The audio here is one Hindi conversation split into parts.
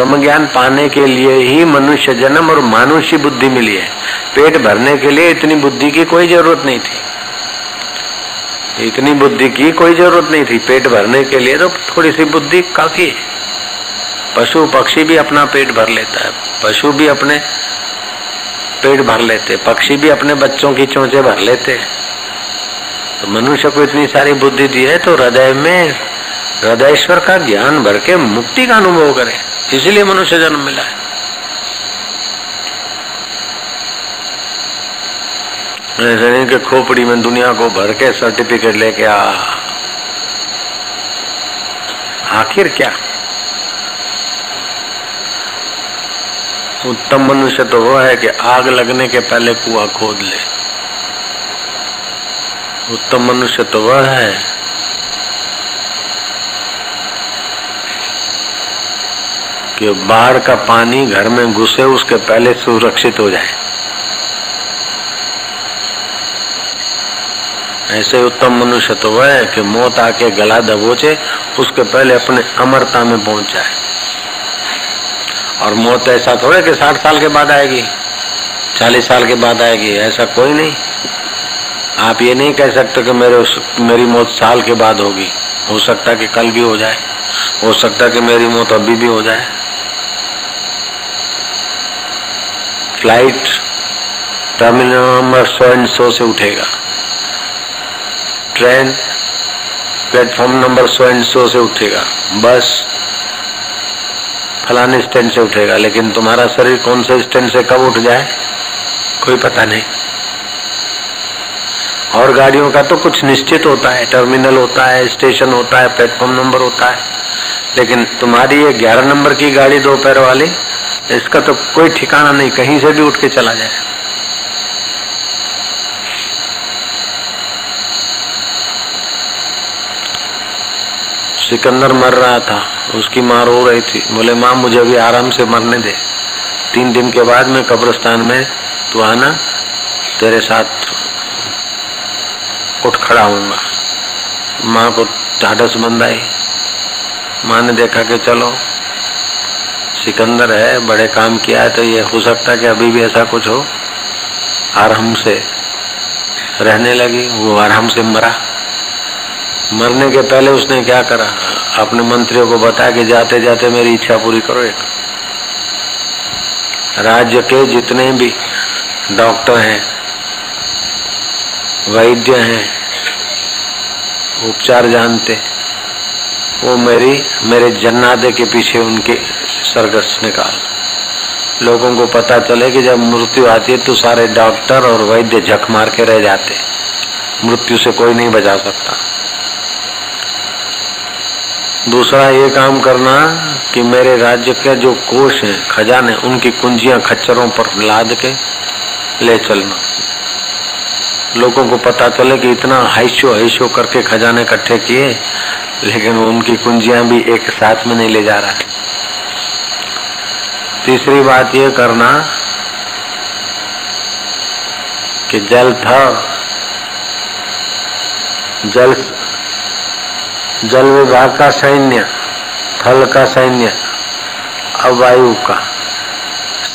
ब्रह्म ज्ञान पाने के लिए ही मनुष्य जन्म और मानुष्य बुद्धि मिली है। पेट भरने के लिए इतनी बुद्धि की कोई ज़रूरत नहीं थी। इतनी बुद्धि की कोई ज़रूरत नहीं थी। पेट भरने के लिए तो थोड़ी सी बुद्धि काफ़ी है। पशु पक्षी भी अपना पेट भर लेता है। पशु भी अपने पेट भर लेते पक्षी भी अपने बच्चों की चोंचे भर लेते तो मनुष्य को इतनी सारी बुद्धि दी है तो हृदय में हृदयश्वर का ज्ञान भर के मुक्ति का अनुभव करे। इसीलिए मनुष्य जन्म मिला है। नहीं कि खोपड़ी में दुनिया को भर के सर्टिफिकेट लेके आ। आखिर क्या? उत्तम मनुष्य तो वो है कि आग लगने के पहले कुआ खोद ले। उत्तम मनुष्य तो वह है कि बाहर का पानी घर में घुसे, उसके पहले सुरक्षित हो जाए। ऐसे उत्तम मनुष्य तो वह है कि मौत आके गला दबोचे, उसके पहले अपने अमरता में पहुँच जाए। और मौत ऐसा थोड़े कि साठ साल के बाद आएगी, चालीस साल के बाद आएगी, ऐसा कोई नहीं। आप ये नहीं कह सकते कि मेरे मेरी मौत साल के बाद होगी। हो सकता कि कल भी हो जाए, हो सकता कि मेरी मौत अभी भी हो जाए। फ़्लाइट टर्मिनल नंबर सौ एंड सौ से उठेगा। ट्रेन प्लेटफॉर्म नंबर सौ एंड सौ से उठेगा। बस फलाने स्टैंड से उठेगा, लेकिन तुम्हारा शरीर कौन से स्टैंड से कब उठ जाए, कोई पता नहीं। और गाड़ियों का तो कुछ निश्चित होता है, टर्मिनल होता है, स्टेशन होता है, प्लेटफॉर्म नंबर होता है, लेकिन तुम्हारी ये ग्यारह नंबर की गाड़ी दोपहर वाली इसका तो कोई ठिकाना नहीं, कहीं से भी उठ के चला जाए। सिकंदर मर रहा था, उसकी माँ रो रही थी। बोले, माँ, मुझे भी आराम से मरने दे। तीन दिन के बाद मैं कब्रस्तान में, तू आना, तेरे साथ उठ खड़ा हूँगा माँ को ढाढ़स बंद आई। माँ ने देखा कि चलो सिकंदर है, बड़े काम किया है तो ये हो सकता है कि अभी भी ऐसा कुछ हो। आराम से रहने लगी, वो आराम से मरा। मरने के पहले उसने क्या करा? अपने मंत्रियों को बताया कि जाते जाते मेरी इच्छा पूरी करो एक। राज्य के जितने भी डॉक्टर हैं, वैद्य हैं, उपचार जानते, वो मेरी, मेरे जन्नादे के पीछे उनके सरगस निकाल लोगों को पता चले कि जब मृत्यु आती है तो सारे डॉक्टर और वैद्य झक मार के रह जाते मृत्यु से कोई नहीं बचा सकता। दूसरा ये काम करना कि मेरे राज्य के जो कोष हैं, खजाने, उनकी कुंजियाँ खच्चरों पर लाद के ले चलना। लोगों को पता चले कि इतना हाइशो हाइशो करके खजाने इकट्ठे किए, लेकिन उनकी कुंजियाँ भी एक साथ में नहीं ले जा रहा। है तीसरी बात ये करना कि जल था, जल जल विभाग का सैन्य, थल का सैन्य अवायु का।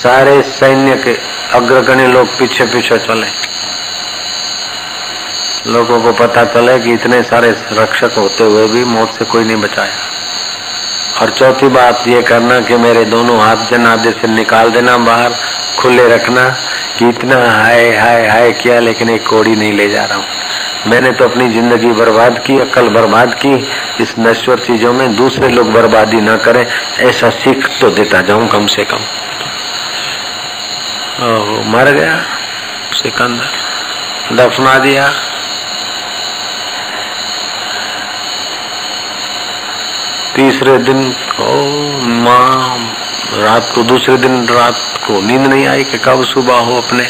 सारे सैन्य के अग्रगण्य लोग पीछे पीछे चले। लोगों को पता चले कि इतने सारे रक्षक होते हुए भी मौत से कोई नहीं बचाया। और चौथी बात ये करना कि मेरे दोनों हाथ जनादे से निकाल देना बाहर खुले रखना कि इतना हाय हाय हाय किया लेकिन एक कोड़ी नहीं ले जा रहा हूँ। मैंने तो अपनी ज़िंदगी बर्बाद की अकल बर्बाद की इस नश्वर चीज़ों में दूसरे लोग बर्बादी ना करें ऐसा सीख तो देता जाऊँ कम से कम। ओ, मर गया सिकंदर। दफना दिया। तीसरे दिन ओ माँ रात को, दूसरे दिन रात को नींद नहीं आई कि कब सुबह हो अपने।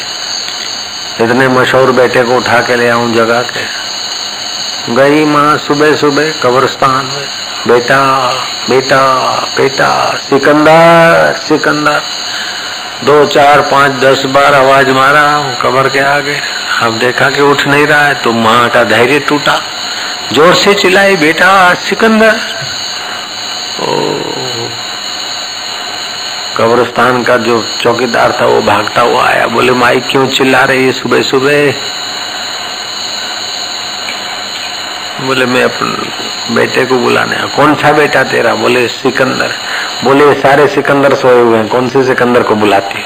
इतने मशहूर बेटे को उठा के ले आऊँ जगह के। गई माँ सुबह सुबह कब्रस्तान बेटा बेटा बेटा, सिकंदर सिकंदर। दो, चार, पाँच, दस, बार आवाज़ मारा कबर के आगे। अब देखा कि उठ नहीं रहा है तो माँ का धैर्य टूटा। ज़ोर से चिल्लाई, बेटा, सिकंदर। कब्रस्तान का जो चौकीदार था, वो भागता हुआ आया। बोले, माई क्यों चिल्ला रही है सुबह सुबह? बोले, मैं अपने बेटे को बुलाने कौन सा बेटा तेरा? बोले, सिकंदर। बोले, सारे सिकंदर सोए हुए हैं। कौन से सिकंदर को बुलाती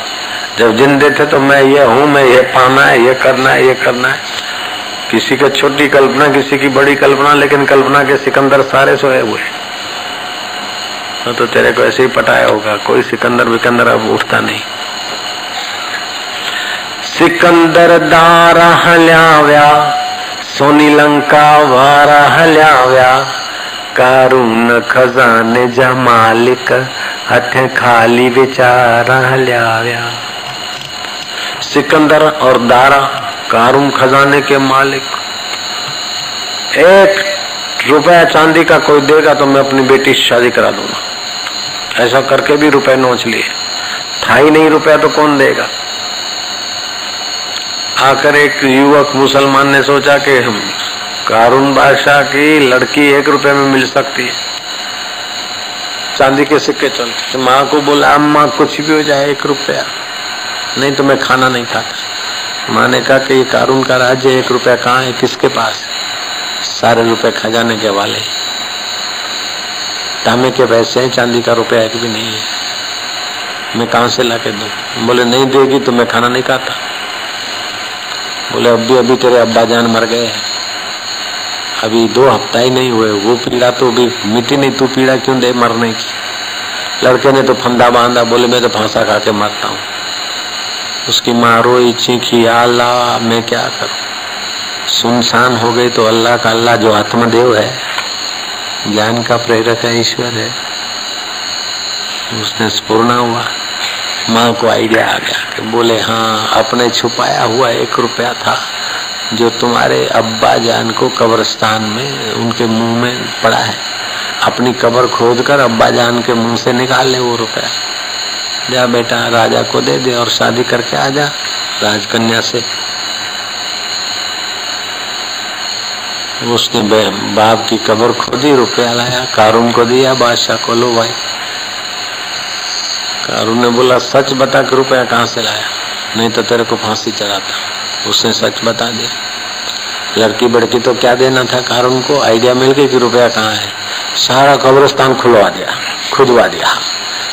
जब जिंदे थे तो मैं ये हूँ, मैं ये पाना है, ये करना है, ये करना है। किसी का छोटी कल्पना, किसी की बड़ी कल्पना, लेकिन कल्पना के सिकंदर सारे सोए हुए तो, तो तेरे को ऐसे ही पटाया होगा। कोई सिकंदर विकंदर अब उठता नहीं। सिकंदर दारा हल्याव्या सोनी लंका वारा हल्याव्या। कारून खजाने जा मालिक हथ खाली विचारा हल्याव्या। सिकंदर और दारा कारून खजाने के मालिक। एक रुपया चांदी का कोई देगा तो मैं अपनी बेटी शादी करा दूँगा। ऐसा करके भी रुपए नोच लिए। था ही नहीं रुपया तो कौन देगा? आकर एक युवक मुसलमान ने सोचा कि हम कारून बादशाह की लड़की एक रुपए में मिल सकती है। चांदी के सिक्के चलते तो माँ को बोला, अम्मा, कुछ भी हो जाए, एक रुपया। नहीं तो मैं खाना नहीं खाता। माँ ने कहा कि ये कारून का राज्य एक रुपया कहाँ है, किसके पास? सारे रुपए खजाने के वाले तांबे के पैसे हैं? चांदी का रुपया एक भी नहीं है? मैं कहा से ला के दू बोले, नहीं देगी तो मैं खाना नहीं खाता। बोले अभी अभी तेरे अब्बा जान मर गए अभी दो हफ़्ता ही नहीं हुए, वो पीड़ा तो अभी मिट्टी नहीं, तू पीड़ा क्यों दे मरने की? लड़के ने तो फंदा बांधा, बोले, मैं तो फांसा खा के मरता हूँ। उसकी माँ रोई, चीखी, अल्लाह, मैं क्या करूँ? सुनसान हो गई तो अल्लाह का अल्लाह जो आत्मदेव है ज्ञान का प्रेरक है, ईश्वर है। उसने स्पूर्ण हुआ। माँ को आइडिया आ गया कि बोले हाँ अपने छुपाया हुआ एक रुपया था जो तुम्हारे अब्बा जान को कब्रस्तान में उनके मुँह में पड़ा है। अपनी कब्र खोद कर अब्बा जान के मुँह से निकाल ले वो रुपया। जा बेटा, राजा को दे दे और शादी करके आ जा। राजकन्या से उसने बाप की कब्र खोदी रुपया लाया, कारून को दिया, बादशाह को लो भाई। कारून ने बोला, सच बता के रुपया कहाँ से लाया? नहीं तो तेरे को फांसी चढ़ाता। उसने सच बता दिया। लड़की बड़की तो क्या देना था कारून को? आइडिया मिल गई कि रुपया कहाँ है। सारा कब्रस्तान खुलवा दिया, खुदवा दिया।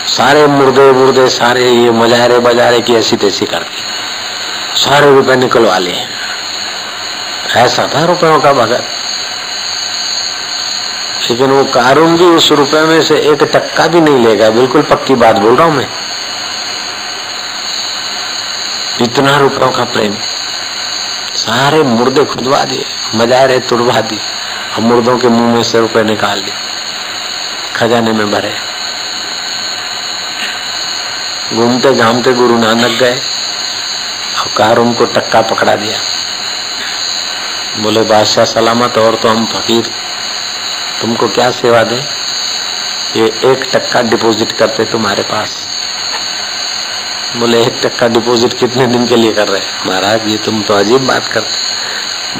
सारे मुर्दे मुर्दे सारे ये मजारे बजारे की ऐसी तैसी कर दी। सारे रुपये निकलवा लिए। ऐसा था रुपयों का भगत। लेकिन वो कारून भी उस रुपए में से एक टक्का भी नहीं लेगा। बिल्कुल पक्की बात बोल रहा हूँ मैं। इतना रुपयों का प्रेम। सारे मुर्दे खुदवा दिए, मजारे तुड़वा दी और मुर्दों के मुँह में से रुपए निकाल दिए। खजाने में भरे। घूमते घामते गुरु नानक गए। और कारून को टक्का पकड़ा दिया। बोले, बादशाह सलामत, और तो हम फकीर। तुमको क्या सेवा दे? ये एक टक्का डिपॉजिट करते तुम्हारे पास। बोले, एक टक्का डिपॉजिट कितने दिन के लिए कर रहे महाराज, ये तुम तो अजीब बात करते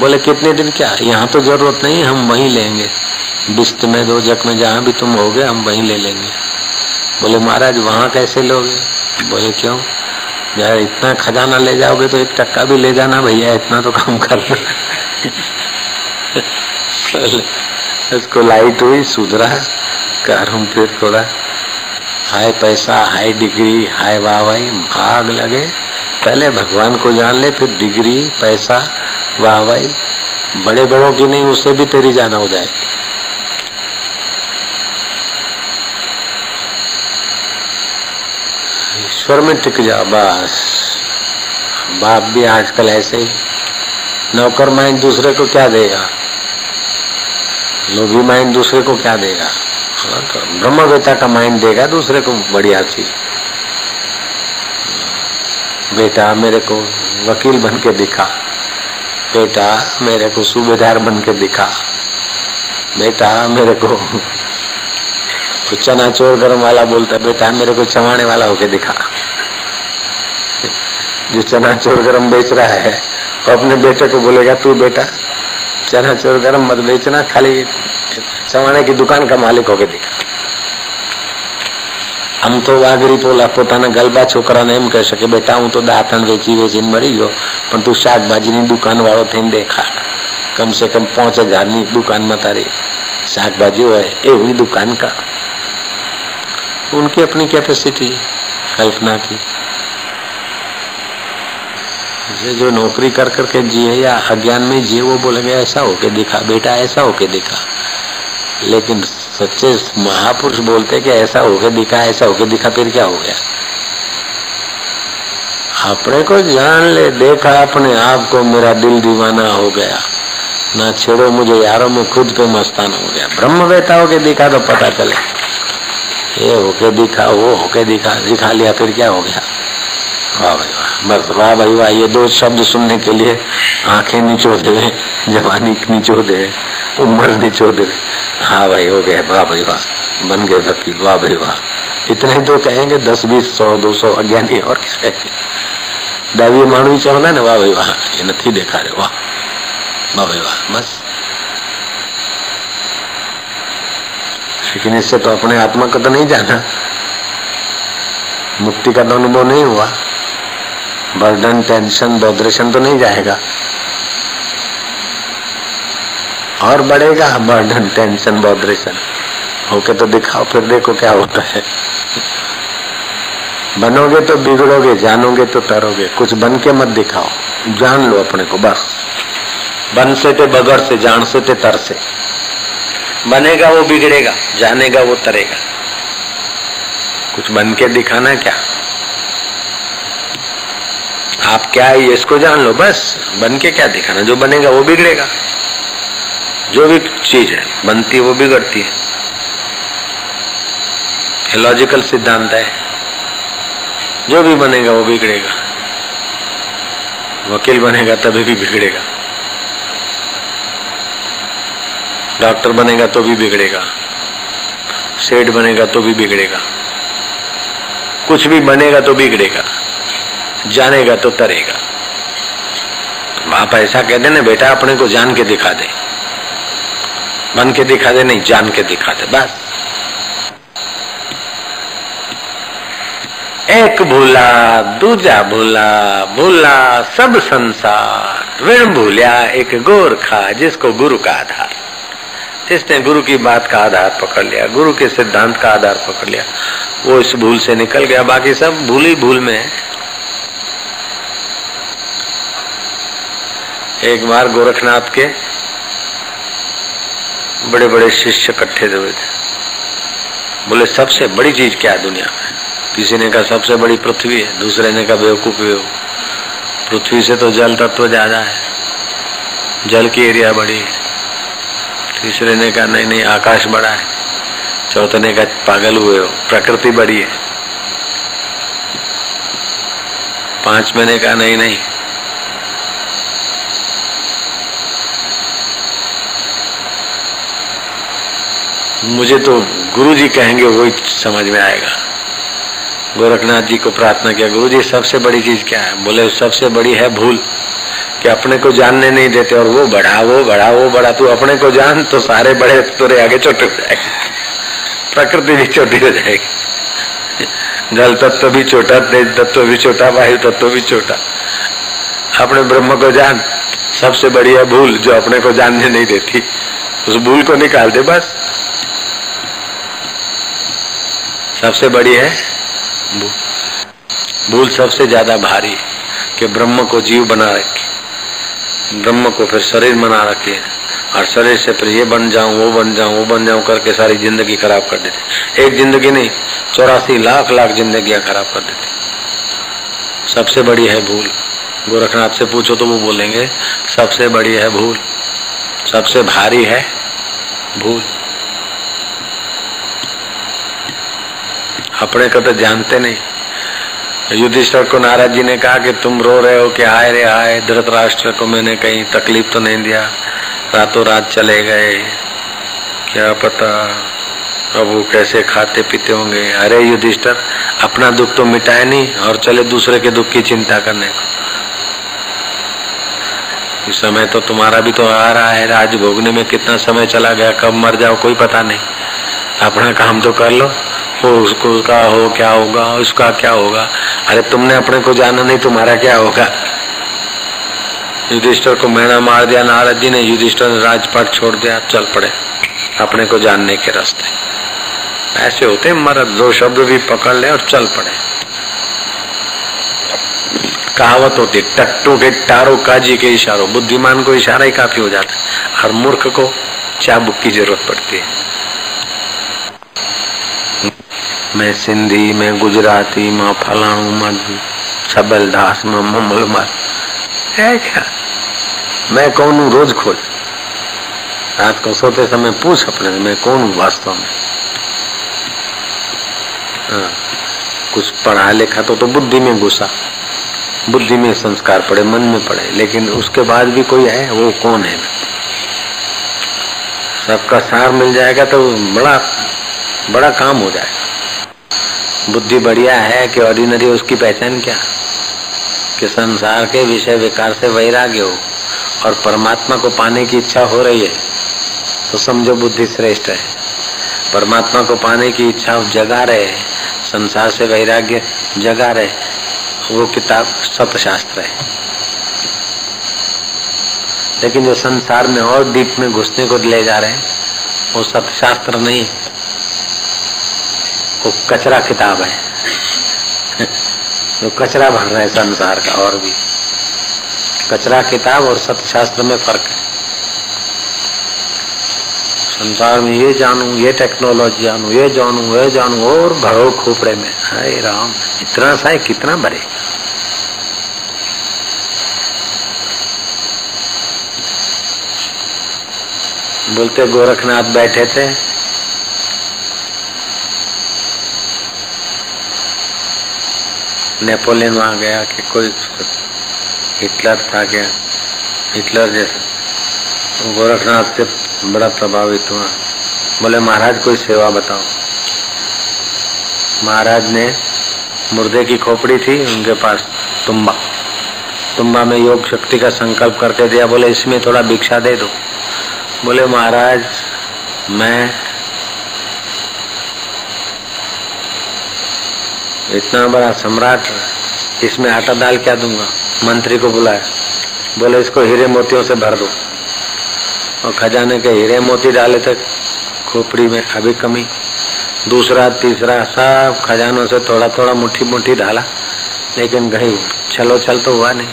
बोले, कितने दिन क्या? यहाँ तो ज़रूरत नहीं, हम वहीं लेंगे। बिस्त में दो, जग में जहाँ भी तुम हो गए हम वहीं ले लेंगे। बोले, महाराज, वहाँ कैसे लोगे? बोले, क्यों? यार इतना खजाना ले जाओगे तो एक टक्का भी ले जाना, भैया, इतना तो काम करना इसको लाइट हुई, सुधरा कर हम फिर थोड़ा हाई पैसा हाई डिग्री हाई वाहवाही, भाग लगे। पहले भगवान को जान ले, फिर डिग्री, पैसा, वाहवाही। बड़े बड़ों की नहीं, उससे भी तेरी जाना हो जाए। ईश्वर में टिक जा, बस। बाप भी आजकल ऐसे ही। नौकर माइंड दूसरे को क्या देगा? लोभी माइंड दूसरे को क्या देगा? हाँ, तो ब्रह्मवेता का माइंड देगा दूसरे को बढ़िया चीज़। बेटा मेरे को वकील बन के दिखा। बेटा मेरे को सूबेदार बन के दिखा। बेटा मेरे को चना चोर गरम वाला बोलता बेटा मेरे को चमाने वाला होके दिखा। जो चना चोर गरम बेच रहा है तो अपने बेटे को बोलेगा तू बेटा चना चोर गरम मत बेचना खाली चवाने की दुकान का मालिक होके दिखा આમ તો વાઘરી પોલા પોતાના ગલબા છોકરાને એમ કહે કે બેટા હું તો દાંતણ વેચી વેચીને મરી ગયો પણ તું શાકભાજીની દુકાન વાળો થઈને દેખા કમ સે કમ પાંચ હજારની દુકાનમાં તારી શાકભાજી હોય એવી दुकान का उनकी अपनी कैपेसिटी कल्पना की जो नौकरी कर करके जिए या अज्ञान में जिए, वो बोलेंगे ऐसा होके दिखा, बेटा, ऐसा होके दिखा। लेकिन सच्चे महापुरुष बोलते कि ऐसा होके दिखा, ऐसा होके दिखा, फिर क्या हो गया? अपने को जान ले, देखा अपने आप को, मेरा दिल दीवाना हो गया। ना छेड़ो मुझे, यारो में खुद पे मस्तान हो गया। ब्रह्म बेटा होके दिखा तो पता चले। ये होके दिखा, वो होके दिखा दिखा लिया, फिर क्या हो गया? वाह भाई बस, वाह भाई, वाह, ये दो शब्द सुनने के लिए आँखें निचोड़ दे, जवानी नीचो दे, उम्र नीचो दे। हाँ भाई, हो गए वाह भाई, वाह, बन गए वकील, वाह भाई, वाह। इतने तो कहेंगे, दस, बीस, सौ, दो सौ, अज्ञानी और क्या कहेंगे दैवीय मानवी चवना ना, वाह भाई, वाह, ये नहीं देखा रहे, वाह वाह भाई, वाह, बस। लेकिन इससे तो अपने आत्मा को तो नहीं जाना। मुक्ति का तो अनुभव नहीं हुआ। बर्डन, टेंशन बॉड्रेशन तो नहीं जाएगा। और बढ़ेगा बर्डन, टेंशन बॉड्रेशन होके तो दिखाओ, फिर देखो क्या होता है। बनोगे तो बिगड़ोगे, जानोगे तो तरोगे। कुछ बन के मत दिखाओ। जान लो अपने को, बस। बन से ते बगड़ से, जान से ते तर से। बनेगा वो बिगड़ेगा, जानेगा वो तरेगा। कुछ बन के दिखाना क्या? आप क्या है इसको जान लो, बस। बन के क्या दिखाना, जो बनेगा वो बिगड़ेगा। जो भी चीज़ है, बनती है, वो बिगड़ती है। लॉजिकल सिद्धांत है। जो भी बनेगा, वो बिगड़ेगा। वकील बनेगा, तभी भी बिगड़ेगा। डॉक्टर बनेगा तो भी बिगड़ेगा। सेठ बनेगा तो भी बिगड़ेगा। कुछ भी बनेगा तो बिगड़ेगा। जानेगा तो तरेगा। बाप ऐसा कहते ना बेटा, अपने को जान के दिखा दे। बन के दिखा दे, नहीं, जान के दिखा दे, बस। एक भूला, दूजा भूला भूला सब संसार। ऋण भूलिया एक गोरखा जिसको गुरु का आधार। जिसने गुरु की बात का आधार पकड़ लिया, गुरु के सिद्धांत का आधार पकड़ लिया, वो इस भूल से निकल गया। बाकी सब भूल ही भूल में है। एक बार गोरखनाथ के बड़े बड़े शिष्य इकट्ठे हुए थे। बोले, सबसे बड़ी चीज़ क्या है दुनिया में? किसी ने कहा, सबसे बड़ी पृथ्वी है। दूसरे ने कहा, बेवकूफ़ बेवकूफ़ पृथ्वी से तो जल तत्व ज़्यादा है। जल की एरिया बड़ी है। तीसरे ने कहा, नहीं नहीं, आकाश बड़ा है। चौथे ने कहा, पागल हुए हो, प्रकृति बड़ी है। पाँच महीने कहा, नहीं नहीं मुझे तो गुरु जी कहेंगे वही समझ में आएगा। गोरखनाथ जी को प्रार्थना किया गुरु जी सबसे बड़ी चीज़ क्या है? बोले, सबसे बड़ी है भूल, कि अपने को जानने नहीं देते, और वो बढ़ा वो बढ़ा वो बढ़ा तू अपने को जान तो सारे बड़े तुरे आगे छोटे हो जाएँगे। प्रकृति भी छोटी हो जाएगी। जल तत्व भी छोटा, तेज तत्व भी छोटा, वायु तत्व भी छोटा। अपने ब्रह्म को जान, सबसे बड़ी है भूल, जो अपने को जानने नहीं देती। उस भूल को निकाल दे बस। सबसे बड़ी है? भूल सबसे ज़्यादा भारी कि ब्रह्म को जीव बना रखे। ब्रह्म को फिर शरीर बना रखे और शरीर से फिर ये बन जाऊँ, वो बन जाऊँ, वो बन जाऊँ करके सारी ज़िंदगी खराब कर देते। एक ज़िंदगी नहीं, चौरासी लाख लाख जिंदगियाँ खराब कर देते। सबसे बड़ी है भूल। गोरखनाथ से पूछो तो वो बोलेंगे, सबसे बड़ी है भूल। सबसे भारी है भूल। अपने को तो जानते नहीं। युधिष्ठर को नाराज़ जी ने कहा कि तुम रो रहे हो कि आए रे आए, धृतराष्ट्र को मैंने कहीं तकलीफ़ तो नहीं दिया। रातों रात चले गए। क्या पता प्रभु कैसे खाते पीते होंगे। अरे युधिष्ठर, अपना दुख तो मिटाए नहीं और चले दूसरे के दुख की चिंता करने को। इस समय तो तुम्हारा भी तो आ रहा है। राज भोगने में कितना समय चला गया, कब मर जाओ कोई पता नहीं। अपना काम तो कर लो। वो उसको का हो, क्या होगा? उसका क्या होगा? अरे, तुमने अपने को जाना नहीं, तुम्हारा क्या होगा? युधिष्ठर को मैना मार दिया, नारद जी ने युधिष्ठर ने राजपाट छोड़ दिया, चल पड़े। अपने को जानने के रास्ते। ऐसे होते मर्द, दो शब्द भी पकड़ ले और चल पड़े। कहावत होती टट्टू के टारो काजी के इशारों। बुद्धिमान को इशारा ही काफ़ी हो जाता है। और मूर्ख को चाबुक की ज़रूरत पड़ती है। मैं सिंधी मैं गुजराती माँ फलाणू माँ छबल दास माँ ममल माँ। मैं कौन हूँ रोज खोज रात को सोते समय पूछ अपने मैं कौन हूँ वास्तव में? हाँ, कुछ पढ़ा लिखा तो तो बुद्धि में घुसा। बुद्धि में संस्कार पड़े मन में पड़े लेकिन उसके बाद भी कोई है वो कौन है? सबका सार मिल जाएगा तो बड़ा बड़ा काम हो जाएगा। बुद्धि बढ़िया है कि ऑर्डिनरी उसकी पहचान क्या? कि संसार के विषय विकार से वैराग्य हो और परमात्मा को पाने की इच्छा हो रही है तो समझो बुद्धि श्रेष्ठ है। परमात्मा को पाने की इच्छा जगा रहे है, संसार से वैराग्य जगा रहे वो किताब सतशास्त्र है। लेकिन जो संसार में और डीप में घुसने को ले जा रहे हैं, वो सतशास्त्र नहीं वो कचरा किताब है। जो कचरा भर रहे संसार का और भी। कचरा किताब और सत्यशास्त्र में फ़र्क है। संसार में ये जानू, ये टेक्नोलॉजी जानू, ये जानू ये जानू, और भरो खोपड़े में। हाय राम, इतना सा है, कितना भरे बोलते गोरखनाथ बैठे थे नेपोलियन वहाँ गया कि कोई हिटलर था क्या? हिटलर जैसा। गोरखनाथ से बड़ा प्रभावित हुआ। बोले, महाराज, कोई सेवा बताओ। महाराज ने मुर्दे की खोपड़ी थी उनके पास, तुम्बा। तुम्बा में योग शक्ति का संकल्प करके दिया। बोले, इसमें थोड़ा भिक्षा दे दो। बोले, महाराज, मैं इतना बड़ा सम्राट इसमें आटा दाल क्या दूँगा? मंत्री को बुलाया। बोले, इसको हीरे मोतियों से भर दो। और खजाने के हीरे मोती डाले थे, खोपड़ी में अभी कमी। दूसरा, तीसरा, सब खजानों से थोड़ा थोड़ा मुट्ठी मुट्ठी डाला लेकिन कहीं चलो चल तो हुआ नहीं।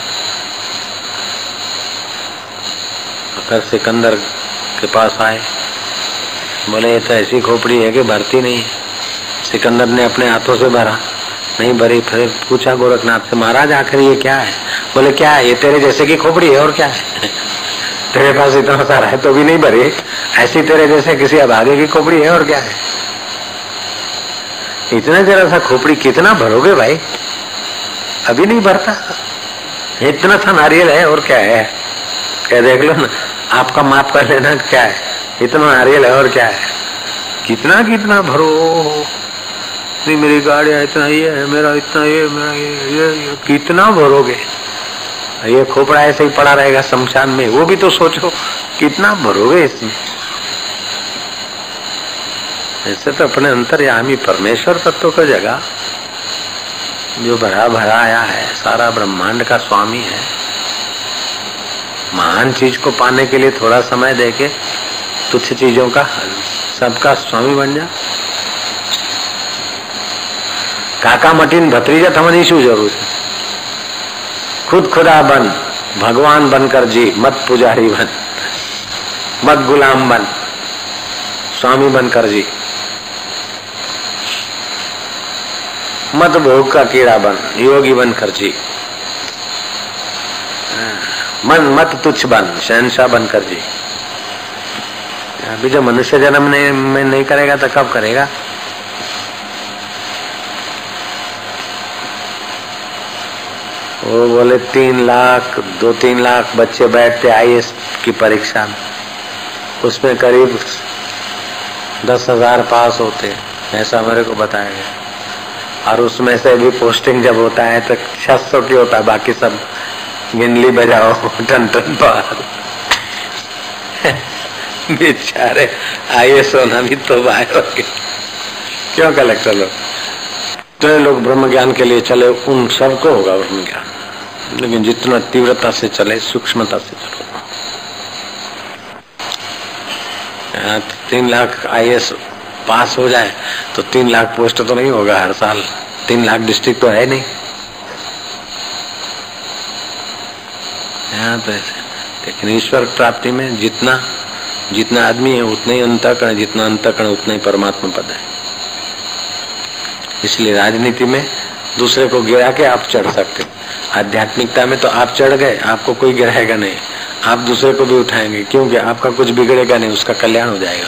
अगर सिकंदर के पास आए। बोले, ये तो ऐसी खोपड़ी है कि भरती नहीं सिकंदर ने अपने हाथों से भरा। नहीं भरी फिर पूछा गोरखनाथ से, महाराज, आखिर ये क्या है? बोले, क्या है? ये तेरे जैसे की खोपड़ी है, और क्या है? तेरे पास इतना सारा है तो भी नहीं भरे ऐसी तेरे जैसे किसी अभागे की खोपड़ी है, और क्या है? इतना जरा सा खोपड़ी कितना भरोगे भाई? अभी नहीं भरता। इतना सा नारियल है, और क्या है? क्या देख लो ना, आपका माफ़ कर लेना, क्या है? इतना नारियल है, और क्या है? कितना कितना भरो। नहीं मेरी गाड़िया इतना ये है मेरा इतना ये मेरा ये ये, ये। कितना भरोगे? ये खोपड़ा ऐसे ही पड़ा रहेगा शमशान में वो भी तो सोचो कितना भरोगे इसमें? ऐसे तो अपने अंतर्यामी परमेश्वर तत्व का जगह जो भरा भरा आया है सारा ब्रह्मांड का स्वामी है। महान चीज़ को पाने के लिए थोड़ा समय देके तुच्छ चीज़ों का सबका स्वामी बन जा। કાકા મટીને ભત્રીજા થવાની શું જરૂર છે खुद खुदा बन भगवान बनकर जी मत पुजारी बन मत गुलाम बन स्वामी बनकर जी मत भोग का कीड़ा बन योगी बनकर जी मन मत तुच्छ बन शहनशाह बनकर जी अभी जो मनुष्य जन्म में नहीं करेगा तो कब करेगा वो बोले, तीन लाख, दो तीन लाख बच्चे बैठते आई की परीक्षा में। उसमें करीब दस हज़ार पास होते ऐसा मेरे को बताया गया। और उसमें से भी पोस्टिंग जब होता है तो छह सौ की होता है, बाकी सब गिनली बजाओ, टन टन पार बेचारे आइए होना भी तो बाहर क्यों कलेक्टर लोग? जितने लोग ब्रह्म ज्ञान के लिए चले, उन सबको होगा ब्रह्म ज्ञान लेकिन जितना तीव्रता से चले, सूक्ष्मता से चलो। तीन लाख आई पास हो जाए तो तीन लाख पोस्ट तो नहीं होगा हर साल। तीन लाख डिस्ट्रिक्ट तो है नहीं। तो ऐसे लेकिन ईश्वर प्राप्ति में जितना जितना आदमी है, उतना ही अंतकरण, जितना अंतकरण, उतना ही परमात्मा पद है। इसलिए राजनीति में दूसरे को गिरा के आप चढ़ सकते आध्यात्मिकता में तो आप चढ़ गए, आपको कोई गिराएगा नहीं। आप दूसरे को भी उठाएँगे, क्योंकि आपका कुछ बिगड़ेगा नहीं, उसका कल्याण हो जाएगा।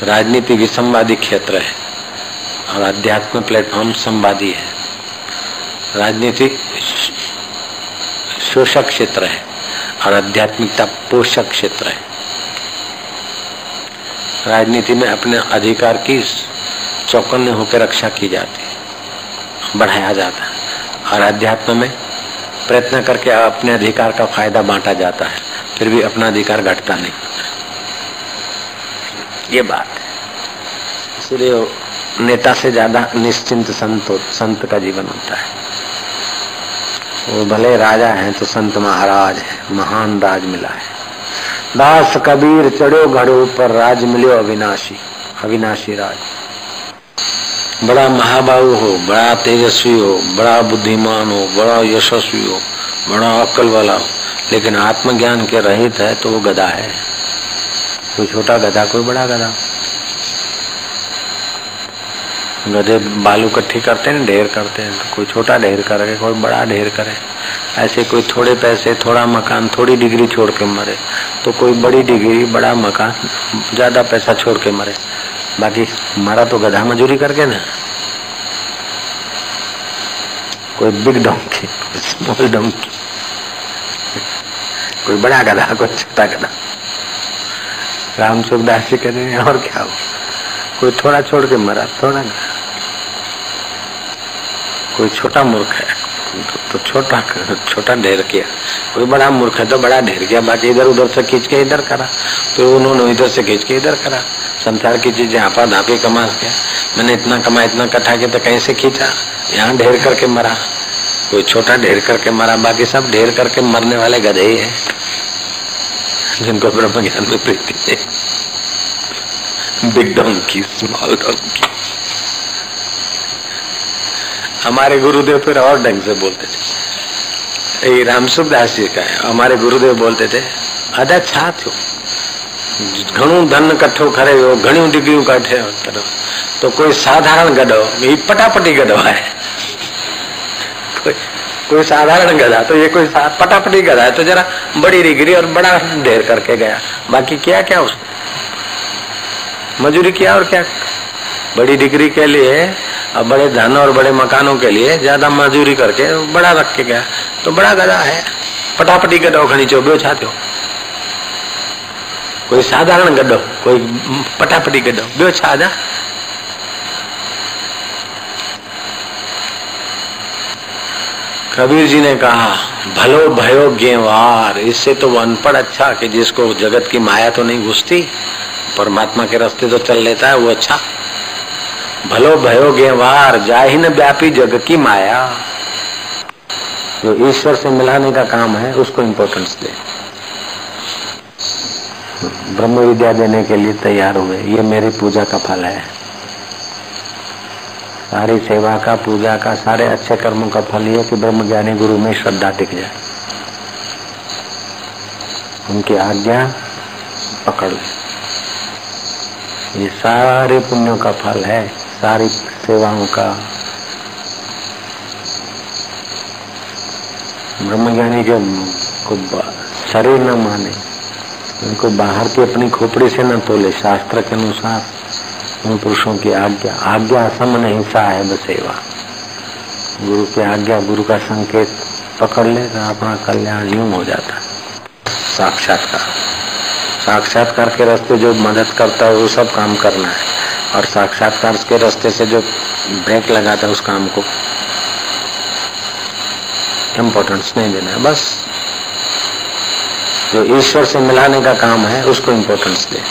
तो राजनीति विसंवादी क्षेत्र है, और अध्यात्म प्लेटफॉर्म संवादी है। राजनीति शोषक क्षेत्र है, और आध्यात्मिकता पोषक क्षेत्र है। राजनीति में अपने अधिकार की चौकन्य होकर रक्षा की जाती है, बढ़ाया जाता है। और अध्यात्म में प्रयत्न करके अपने अधिकार का फ़ायदा बांटा जाता है, फिर भी अपना अधिकार घटता नहीं। ये बात है। इसलिए नेता से ज़्यादा निश्चिंत संत संत का जीवन होता है। वो भले राजा हैं तो संत महाराज है, महान राज मिला है। दास कबीर चढ़ो घड़ो पर राज मिलो अविनाशी अविनाशी राज। बड़ा महाबाहु हो, बड़ा तेजस्वी हो, बड़ा बुद्धिमान हो, बड़ा यशस्वी हो, बड़ा अक्ल वाला हो। लेकिन आत्मज्ञान के रहित है तो वो गधा है। कोई छोटा गधा, कोई बड़ा गधा। गधे बालू इकट्ठी करते हैं, ढेर करते हैं तो कोई छोटा ढेर करे कोई बड़ा ढेर करे ऐसे कोई थोड़े पैसे, थोड़ा मकान, थोड़ी डिग्री छोड़ के मरे। तो कोई बड़ी डिग्री, बड़ा मकान, ज़्यादा पैसा छोड़ के मरे। बाकी मरा तो गधा मजूरी करके ना। कोई बिग डोंकी, स्मॉल डोंकी। कोई बड़ा गधा, कोई छोटा गधा। राम सुखदास जी कहते हैं, और क्या हो कोई थोड़ा छोड़ के मरा, थोड़ा कोई छोटा मूर्ख है। तो छोटा छोटा ढेर किया। कोई बड़ा मूर्ख है तो बड़ा ढेर किया। बाकी इधर उधर से खींच के इधर करा। तो उन्होंने इधर से खींच के इधर करा। संसार की चीज़ें आपा धापी कमा के। मैंने इतना कमा, इतना कटा के तो कहीं से खींचा? यहाँ ढेर करके मरा। कोई छोटा ढेर करके मरा। बाकी सब ढेर करके मरने वाले गधे ही है, जिनको ब्रह्म ज्ञान में प्रीति है। बिग डोंकी स्मॉल डोंकी हमारे गुरुदेव फिर और ढंग से बोलते थे। ये रामसुखदास जी का है, हमारे गुरुदेव बोलते थे, अदा छा थो घणो धन कठो करे हो घणी डिग्रियूं कठे करो तो कोई साधारण गधो, ये पटापटी गधो है। कोई साधारण गधा तो ये कोई पटापटी गधा है तो जरा बड़ी डिग्री और बड़ा ढेर करके गया। बाकी क्या क्या उसने? मजूरी किया और क्या? बड़ी डिग्री के लिए और बड़े धन और बड़े मकानों के लिए ज़्यादा मजदूरी करके बड़ा रख के गया। तो बड़ा गधा है। पटापटी गड्ढो खड़ी चो बो छा थियो कोई साधारण गड्ढो, कोई पटापटी गड्ढो बो छा जा कबीर जी ने कहा, भलो भयो गेवार, इससे तो वो अनपढ़ अच्छा कि जिसको जगत की माया तो नहीं घुसती, परमात्मा के रास्ते तो चल लेता है, वो अच्छा। भलो भयो गेवार न व्यापी जग की माया। जो ईश्वर से मिलाने का काम है, उसको इम्पोर्टेंस दे। ब्रह्म विद्या देने के लिए तैयार हुए। ये मेरी पूजा का फल है। सारी सेवा का, पूजा का, सारे अच्छे कर्मों का फल ये कि ब्रह्म ज्ञानी गुरु में श्रद्धा टिक जाए। उनकी आज्ञा पकड़ ले। ये सारे पुण्यों का फल है। सारी सेवाओं का। ब्रह्मज्ञानी के को शरीर न माने, उनको बाहर की अपनी खोपड़ी से न तोले, शास्त्र के अनुसार उन पुरुषों की आज्ञा आज्ञा समन हिंसा है बस सेवा। गुरु की आज्ञा, गुरु का संकेत पकड़ ले तो अपना कल्याण यूँ हो जाता। साक्षात्कार। साक्षात्कार के रास्ते जो मदद करता है, वो सब काम करना है। और साक्षात्कार के रास्ते से जो ब्रेक लगाता है उस काम को इम्पोर्टेंस नहीं देना है, बस जो ईश्वर से मिलाने का काम है, उसको इम्पोर्टेंस दे।